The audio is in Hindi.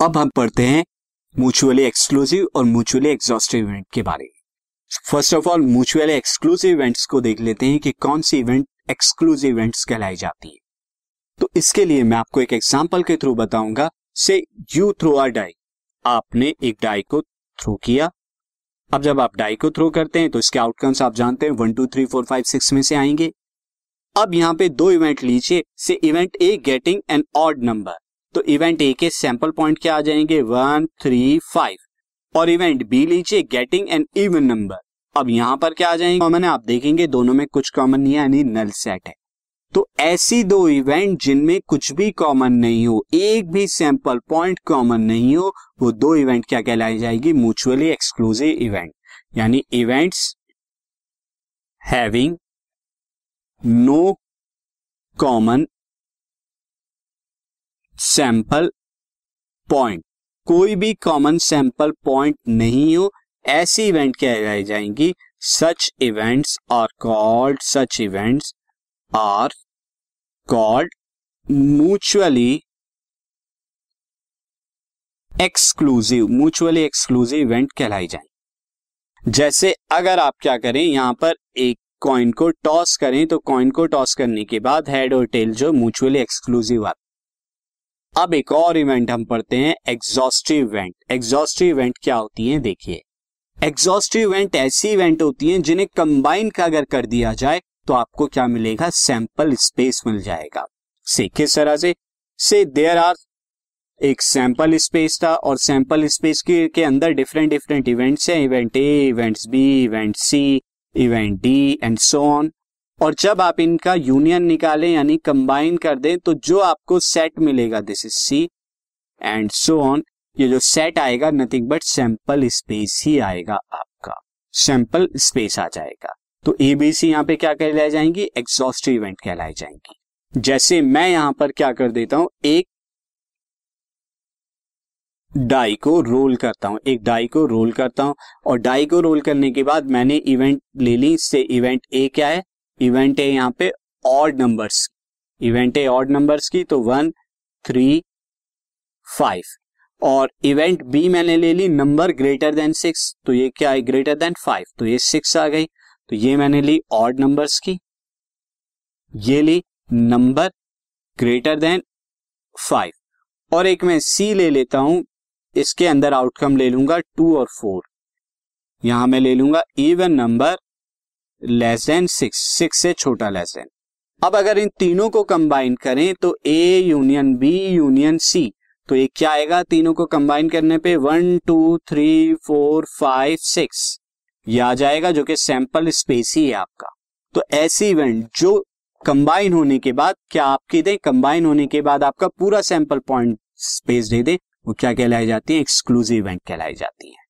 अब हम पढ़ते हैं म्यूचुअली एक्सक्लूसिव और म्यूचुअली एग्जॉस्टिव इवेंट के बारे में। First of all mutually exclusive events को देख लेते हैं कि कौन सी इवेंट एक्सक्लूसिव इवेंट्स कहलाई जाती है। तो इसके लिए मैं आपको एक एग्जांपल के थ्रू बताऊँगा। से यू थ्रो अ डाई आपने एक डाई को थ्रो किया। अब जब आप डाई को थ्रो करते हैं तो इसके आउटकम्स आप जानते हैं one two three four five six में से आएँगे। अब यहाँ पे दो इवेंट लीजिए। Say event A getting an odd number तो इवेंट ए के सैंपल पॉइंट क्या आ जाएँगे? वन थ्री फाइव और इवेंट बी लीजिए गेटिंग एन इवन नंबर अब यहाँ पर क्या आ जाएँगे? कॉमन है। आप देखेंगे दोनों में कुछ कॉमन नहीं है, यानी नल सेट है। तो ऐसी दो इवेंट जिनमें कुछ भी कॉमन नहीं हो, एक भी सैंपल पॉइंट कॉमन नहीं हो, वो दो इवेंट क्या कहलाई जाएगी? म्यूचुअली एक्सक्लूसिव इवेंट यानी events having no common sample point कोई भी कॉमन सैंपल पॉइंट नहीं हो, ऐसी इवेंट कहलाई जाएँगी such events are called such events are called mutually exclusive mutually exclusive event कहलाई जाए। जैसे अगर आप क्या करें, यहाँ पर एक कॉइन को टॉस करें तो कॉइन को टॉस करने के बाद हेड और टेल जो म्यूचुअली एक्सक्लूसिव आता अब एक और इवेंट हम पढ़ते हैं एग्जॉस्टिव इवेंट एग्जॉस्टिव इवेंट क्या होती है? देखिए। एग्जॉस्टिव इवेंट ऐसी इवेंट होती हैं जिन्हें कंबाइन का अगर कर दिया जाए तो आपको क्या मिलेगा? सैंपल स्पेस मिल जाएगा। से किस तरह से। से देयर आर एक सैंपल स्पेस था और सैंपल स्पेस के, के अंदर डिफरेंट डिफरेंट इवेंट्स हैं। Event A events B event C event D and so on और जब आप इनका यूनियन निकालें, यानी कंबाइन कर दें तो जो आपको सेट मिलेगा this is C and so on ये जो सेट आएगा नथिंग बट सैंपल स्पेस ही आएगा आपका। सैंपल स्पेस आ जाएगा। तो एबीसी यहाँ पे क्या कहलाई जाएँगी? एग्जॉस्टिव इवेंट कहलाई जाएँगी। जैसे मैं यहाँ पर क्या कर देता हूँ? एक डाई को रोल करता हूँ। एक डाई को रोल करता हूँ। और डाई को रोल करने के बाद मैंने इवेंट ले ली, इससे इवेंट ए क्या है? इवेंट है यहाँ पे ऑड नंबर्स इवेंट है ऑड नंबर्स की तो वन थ्री फाइव और इवेंट बी मैंने ले ली नंबर ग्रेटर देन सिक्स तो ये क्या है? ग्रेटर देन फाइव तो ये सिक्स आ गई। तो ये मैंने ली ऑड नंबर्स की। ये ली नंबर ग्रेटर देन फाइव और एक मैं सी ले लेता हूँ। इसके अंदर आउटकम ले लूँगा टू और फोर यहाँ मैं ले लूँगा even number less than six six से छोटा लेस देन अब अगर इन तीनों को कंबाइन करें तो A union B union C तो ये क्या आएगा तीनों को कंबाइन करने पे? One two three four five six ये आ जाएगा जो कि सैंपल स्पेस ही है आपका। तो ऐसी इवेंट जो कंबाइन होने के बाद, क्या आपके दें? कंबाइन होने के बाद आपका पूरा सैंपल पॉइंट स्पेस दे दे। वो क्या कहलाई जाती है? एक्सक्लूसिव इवेंट कहलाई जाती है।